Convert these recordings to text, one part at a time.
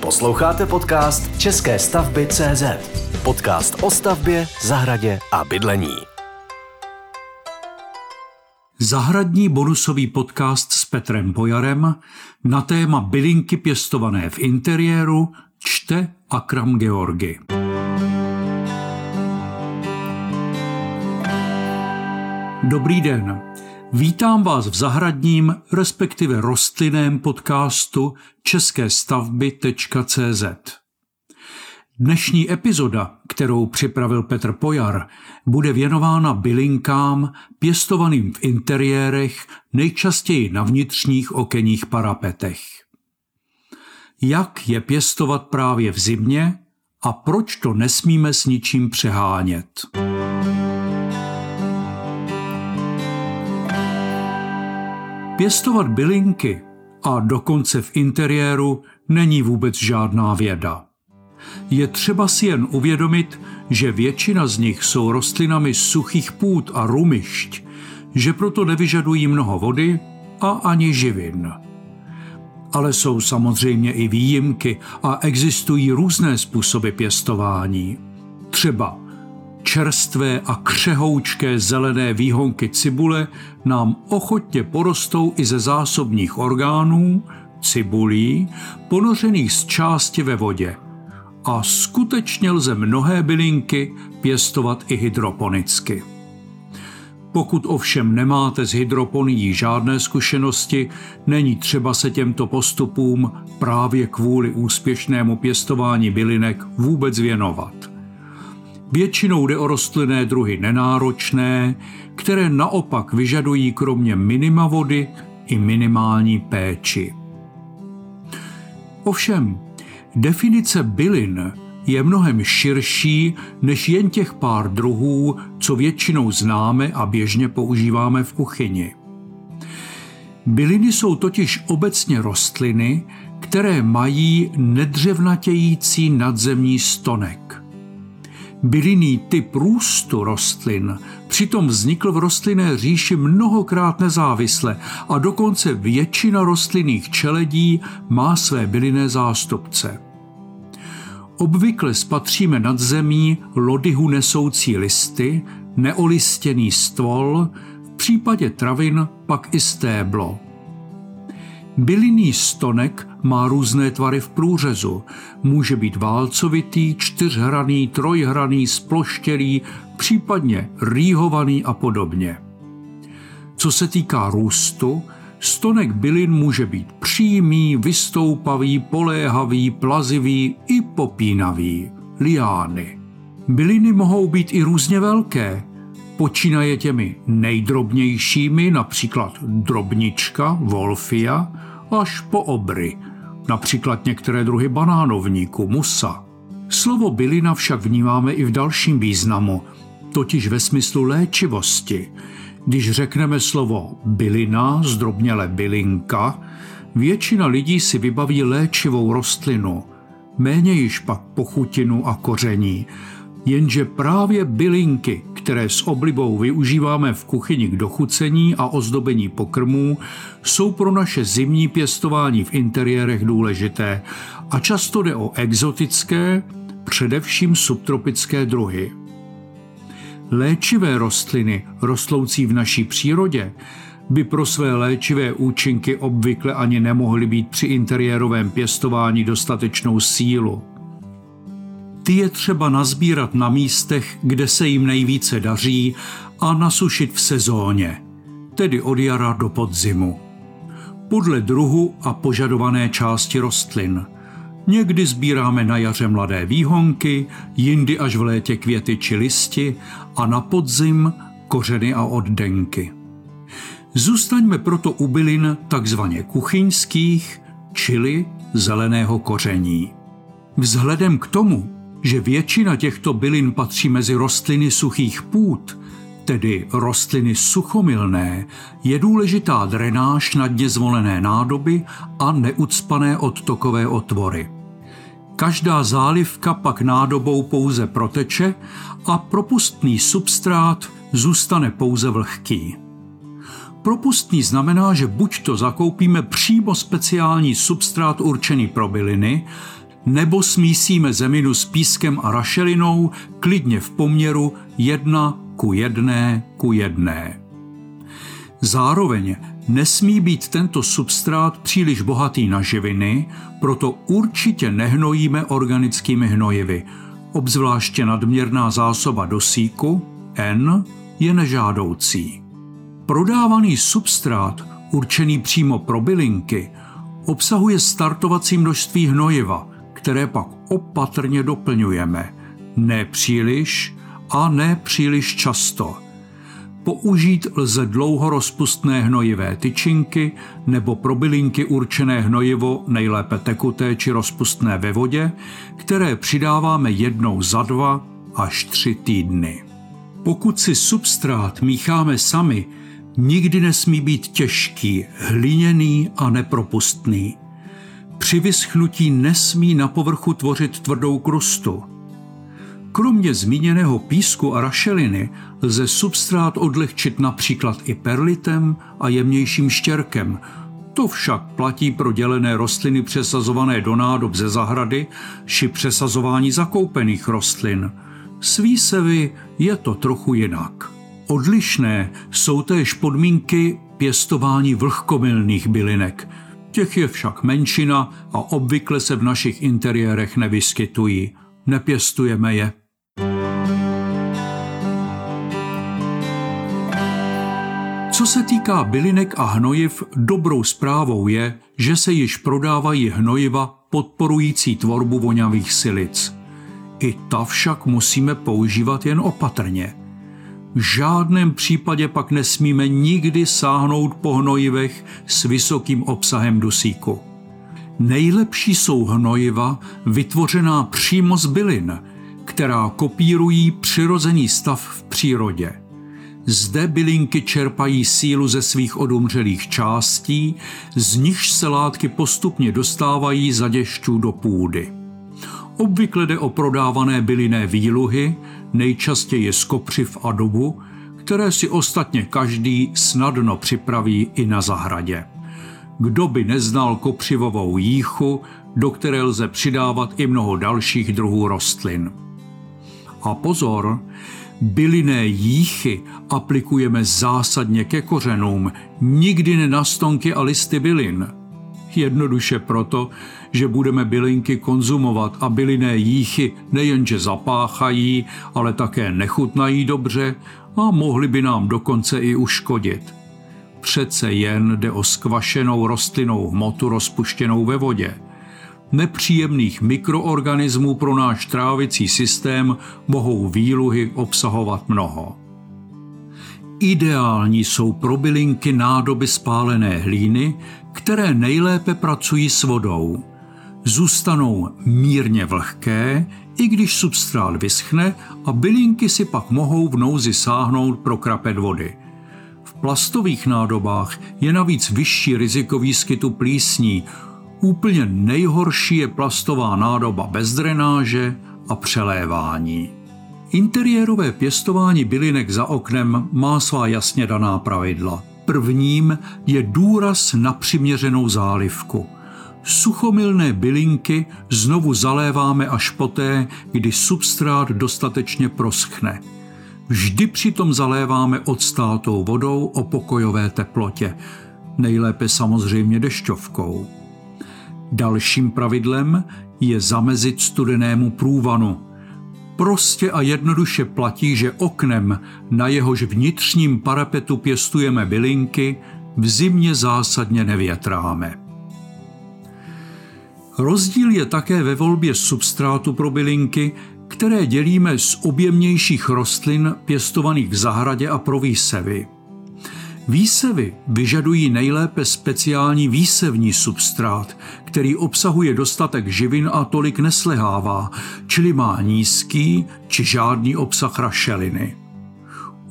Posloucháte podcast České stavby CZ. Podcast o stavbě, zahradě a bydlení. Zahradní bonusový podcast s Petrem Pojarem na téma bylinky pěstované v interiéru čte Akram Georgi. Dobrý den. Vítám vás v zahradním, respektive rostlinném podcastu české stavby.cz. Dnešní epizoda, kterou připravil Petr Pojar, bude věnována bylinkám pěstovaným v interiérech, nejčastěji na vnitřních okenních parapetech. Jak je pěstovat právě v zimě a proč to nesmíme s ničím přehánět. Pěstovat bylinky a dokonce v interiéru není vůbec žádná věda. Je třeba si jen uvědomit, že většina z nich jsou rostlinami suchých půd a rumišť, že proto nevyžadují mnoho vody a ani živin. Ale jsou samozřejmě i výjimky a existují různé způsoby pěstování. Třeba čerstvé a křehoučké zelené výhonky cibule nám ochotně porostou i ze zásobních orgánů, cibulí, ponořených z části ve vodě. A skutečně lze mnohé bylinky pěstovat i hydroponicky. Pokud ovšem nemáte z hydroponií žádné zkušenosti, není třeba se těmto postupům právě kvůli úspěšnému pěstování bylinek vůbec věnovat. Většinou jde o rostlinné druhy nenáročné, které naopak vyžadují kromě minima vody i minimální péči. Ovšem, definice bylin je mnohem širší než jen těch pár druhů, co většinou známe a běžně používáme v kuchyni. Byliny jsou totiž obecně rostliny, které mají nedřevnatějící nadzemní stonek – Bylinný typ růstu rostlin přitom vznikl v rostlinné říši mnohokrát nezávisle a dokonce většina rostlinných čeledí má své bylinné zástupce. Obvykle spatříme nad zemí lodyhu nesoucí listy, neolistěný stvol, v případě travin pak i stéblo. Bylinný stonek má různé tvary v průřezu. Může být válcovitý, čtyřhraný, trojhraný, sploštělý, případně rýhovaný a podobně. Co se týká růstu, stonek bylin může být přímý, vystoupavý, poléhavý, plazivý i popínavý. Liány. Byliny mohou být i různě velké, počínaje těmi nejdrobnějšími, například drobnička, wolfia, až po obry, například některé druhy banánovníku, musa. Slovo bylina však vnímáme i v dalším významu, totiž ve smyslu léčivosti. Když řekneme slovo bylina, zdrobněle bylinka, většina lidí si vybaví léčivou rostlinu, méně již pak pochutinu a koření, jenže právě bylinky, které s oblibou využíváme v kuchyni k dochucení a ozdobení pokrmů, jsou pro naše zimní pěstování v interiérech důležité a často jde o exotické, především subtropické druhy. Léčivé rostliny rostloucí v naší přírodě by pro své léčivé účinky obvykle ani nemohly být při interiérovém pěstování dostatečnou sílu. Ty je třeba nazbírat na místech, kde se jim nejvíce daří a nasušit v sezóně, tedy od jara do podzimu. Podle druhu a požadované části rostlin. Někdy sbíráme na jaře mladé výhonky, jindy až v létě květy či listi a na podzim kořeny a oddenky. Zůstaňme proto u bylin takzvaně kuchyňských, čili zeleného koření. Vzhledem k tomu, že většina těchto bylin patří mezi rostliny suchých půd, tedy rostliny suchomilné, je důležitá drenáž na dně zvolené nádoby a neucpané odtokové otvory. Každá zálivka pak nádobou pouze proteče a propustný substrát zůstane pouze vlhký. Propustný znamená, že buď to zakoupíme přímo speciální substrát určený pro byliny, nebo smísíme zeminu s pískem a rašelinou klidně v poměru jedna ku jedné ku jedné. Zároveň nesmí být tento substrát příliš bohatý na živiny, proto určitě nehnojíme organickými hnojivy. Obzvláště nadměrná zásoba dosíku, N, je nežádoucí. Prodávaný substrát, určený přímo pro bylinky, obsahuje startovací množství hnojiva, které pak opatrně doplňujeme. Ne příliš a ne příliš často. Použít lze dlouho rozpustné hnojivé tyčinky nebo pro bylinky určené hnojivo, nejlépe tekuté či rozpustné ve vodě, které přidáváme jednou za dva až tři týdny. Pokud si substrát mícháme sami, nikdy nesmí být těžký, hliněný a nepropustný. Při vyschnutí nesmí na povrchu tvořit tvrdou krustu. Kromě zmíněného písku a rašeliny lze substrát odlehčit například i perlitem a jemnějším štěrkem. To však platí pro dělené rostliny přesazované do nádob ze zahrady či přesazování zakoupených rostlin. S výsevy je to trochu jinak. Odlišné jsou též podmínky pěstování vlhkomilných bylinek. Těch je však menšina a obvykle se v našich interiérech nevyskytují. Nepěstujeme je. Co se týká bylinek a hnojiv, dobrou zprávou je, že se již prodávají hnojiva podporující tvorbu voňavých silic. I ta však musíme používat jen opatrně – v žádném případě pak nesmíme nikdy sáhnout po hnojivech s vysokým obsahem dusíku. Nejlepší jsou hnojiva vytvořená přímo z bylin, která kopírují přirozený stav v přírodě. Zde bylinky čerpají sílu ze svých odumřelých částí, z nichž se látky postupně dostávají za děšťů do půdy. Obvykle jde o prodávané bylinné výluhy, nejčastěji z kopřiv a dubu, které si ostatně každý snadno připraví i na zahradě. Kdo by neznal kopřivovou jíchu, do které lze přidávat i mnoho dalších druhů rostlin. A pozor, bylinné jíchy aplikujeme zásadně ke kořenům, nikdy ne na stonky a listy bylin – Jednoduše proto, že budeme bylinky konzumovat a bylinné jíchy nejenže zapáchají, ale také nechutnají dobře a mohly by nám dokonce i uškodit. Přece jen jde o skvašenou rostlinnou hmotu rozpuštěnou ve vodě. Nepříjemných mikroorganismů pro náš trávicí systém mohou výluhy obsahovat mnoho. Ideální jsou pro bylinky nádoby spálené hlíny, které nejlépe pracují s vodou. Zůstanou mírně vlhké, i když substrát vyschne a bylinky si pak mohou v nouzi sáhnout pro krapet vody. V plastových nádobách je navíc vyšší riziko výskytu plísní. Úplně nejhorší je plastová nádoba bez drenáže a přelévání. Interiérové pěstování bylinek za oknem má svá jasně daná pravidla. Prvním je důraz na přiměřenou zálivku. Suchomilné bylinky znovu zaléváme až poté, kdy substrát dostatečně proschne. Vždy přitom zaléváme odstátou vodou o pokojové teplotě, nejlépe samozřejmě dešťovkou. Dalším pravidlem je zamezit studenému průvanu – Prostě a jednoduše platí, že oknem, na jehož vnitřním parapetu pěstujeme bylinky, v zimě zásadně nevětráme. Rozdíl je také ve volbě substrátu pro bylinky, které dělíme z objemnějších rostlin pěstovaných v zahradě a pro výsevy. Výsevy vyžadují nejlépe speciální výsevní substrát, který obsahuje dostatek živin a tolik neslehává, čili má nízký či žádný obsah rašeliny.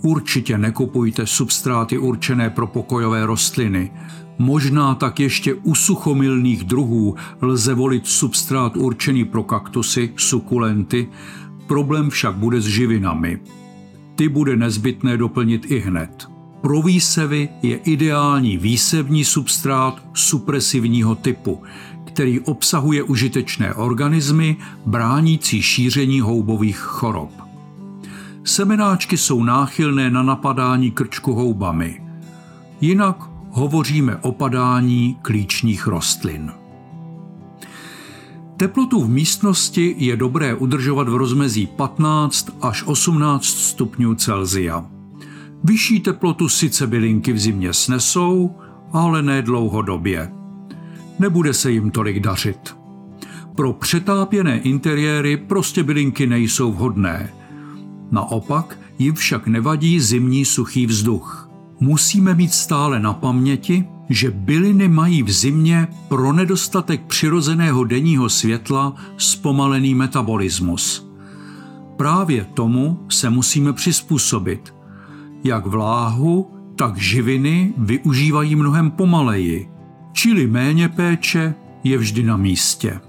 Určitě nekupujte substráty určené pro pokojové rostliny. Možná tak ještě u suchomilných druhů lze volit substrát určený pro kaktusy, sukulenty, problém však bude s živinami. Ty bude nezbytné doplnit i hned. Pro výsevy je ideální výsevní substrát supresivního typu, který obsahuje užitečné organismy bránící šíření houbových chorob. Semenáčky jsou náchylné na napadání krčku houbami. Jinak hovoříme o padání klíčních rostlin. Teplotu v místnosti je dobré udržovat v rozmezí 15 až 18 stupňů Celzia. Vyšší teplotu sice bylinky v zimě snesou, ale ne dlouhodobě. Nebude se jim tolik dařit. Pro přetápěné interiéry prostě bylinky nejsou vhodné. Naopak jim však nevadí zimní suchý vzduch. Musíme mít stále na paměti, že byliny mají v zimě pro nedostatek přirozeného denního světla zpomalený metabolismus. Právě tomu se musíme přizpůsobit. Jak vláhu, tak živiny využívají mnohem pomaleji, čili méně péče je vždy na místě.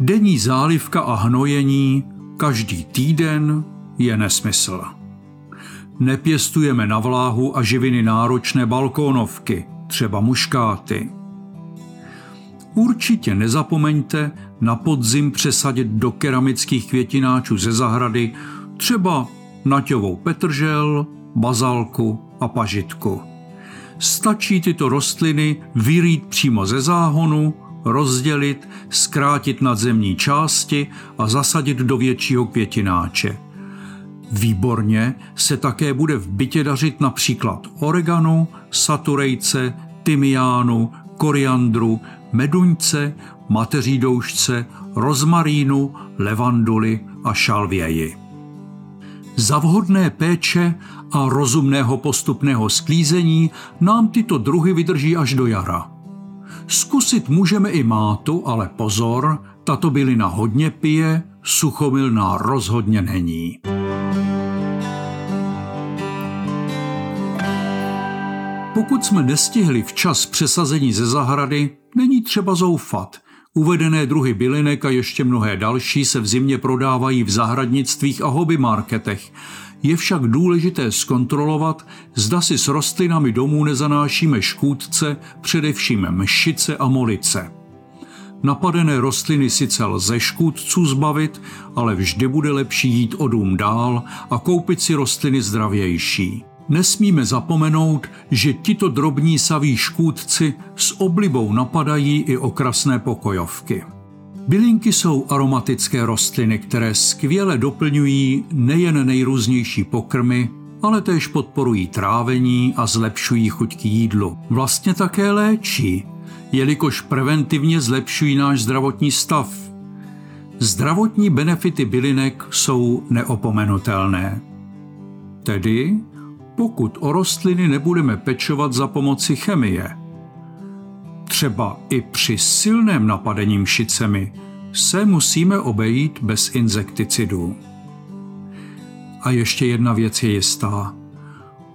Denní zálivka a hnojení každý týden je nesmysl. Nepěstujeme na vláhu a živiny náročné balkónovky, třeba muškáty. Určitě nezapomeňte na podzim přesadit do keramických květináčů ze zahrady třeba naťovou petržel, bazalku a pažitku. Stačí tyto rostliny vyrít přímo ze záhonu, rozdělit, zkrátit nadzemní části a zasadit do většího květináče. Výborně se také bude v bytě dařit například oreganu, saturejce, tymiánu, koriandru, meduňce, mateří doušce, rozmarínu, levanduly a šalvěji. Za vhodné péče a rozumného postupného sklízení nám tyto druhy vydrží až do jara. Zkusit můžeme i mátu, ale pozor, tato bylina hodně pije, suchomilná rozhodně není. Pokud jsme nestihli včas přesazení ze zahrady, není třeba zoufat. Uvedené druhy bylinek a ještě mnohé další se v zimě prodávají v zahradnictvích a hobby marketech. Je však důležité zkontrolovat, zda si s rostlinami domů nezanášíme škůdce, především mšice a molice. Napadené rostliny sice lze škůdců zbavit, ale vždy bude lepší jít o dům dál a koupit si rostliny zdravější. Nesmíme zapomenout, že tito drobní saví škůdci s oblibou napadají i okrasné pokojovky. Bylinky jsou aromatické rostliny, které skvěle doplňují nejen nejrůznější pokrmy, ale též podporují trávení a zlepšují chuť k jídlu. Vlastně také léčí, jelikož preventivně zlepšují náš zdravotní stav. Zdravotní benefity bylinek jsou neopomenutelné. Tedy pokud o rostliny nebudeme pečovat za pomoci chemie. Třeba i při silném napadení mšicemi se musíme obejít bez insekticidů. A ještě jedna věc je jistá.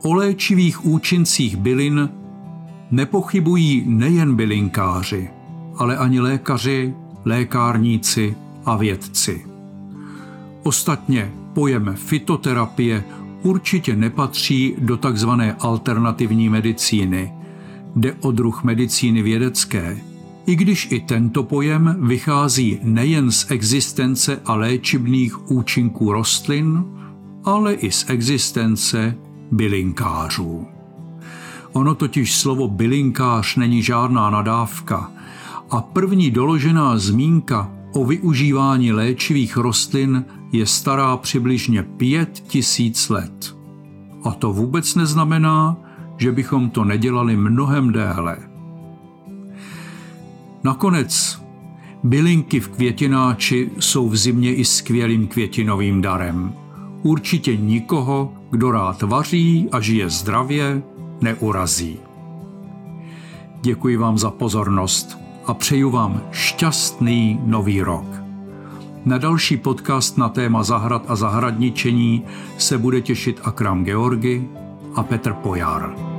O léčivých účincích bylin nepochybují nejen bylinkáři, ale ani lékaři, lékárníci a vědci. Ostatně pojem fitoterapie určitě nepatří do takzvané alternativní medicíny. Jde o druh medicíny vědecké, i když i tento pojem vychází nejen z existence a léčebných účinků rostlin, ale i z existence bylinkářů. Ono totiž slovo bylinkář není žádná nadávka a první doložená zmínka o využívání léčivých rostlin je stará přibližně pět tisíc let. A to vůbec neznamená, že bychom to nedělali mnohem déle. Nakonec bylinky v květináči jsou v zimě i skvělým květinovým darem. Určitě nikoho, kdo rád vaří a žije zdravě, neurazí. Děkuji vám za pozornost a přeju vám šťastný nový rok. Na další podcast na téma zahrad a zahradničení se bude těšit Akram Georgi a Petr Pojar.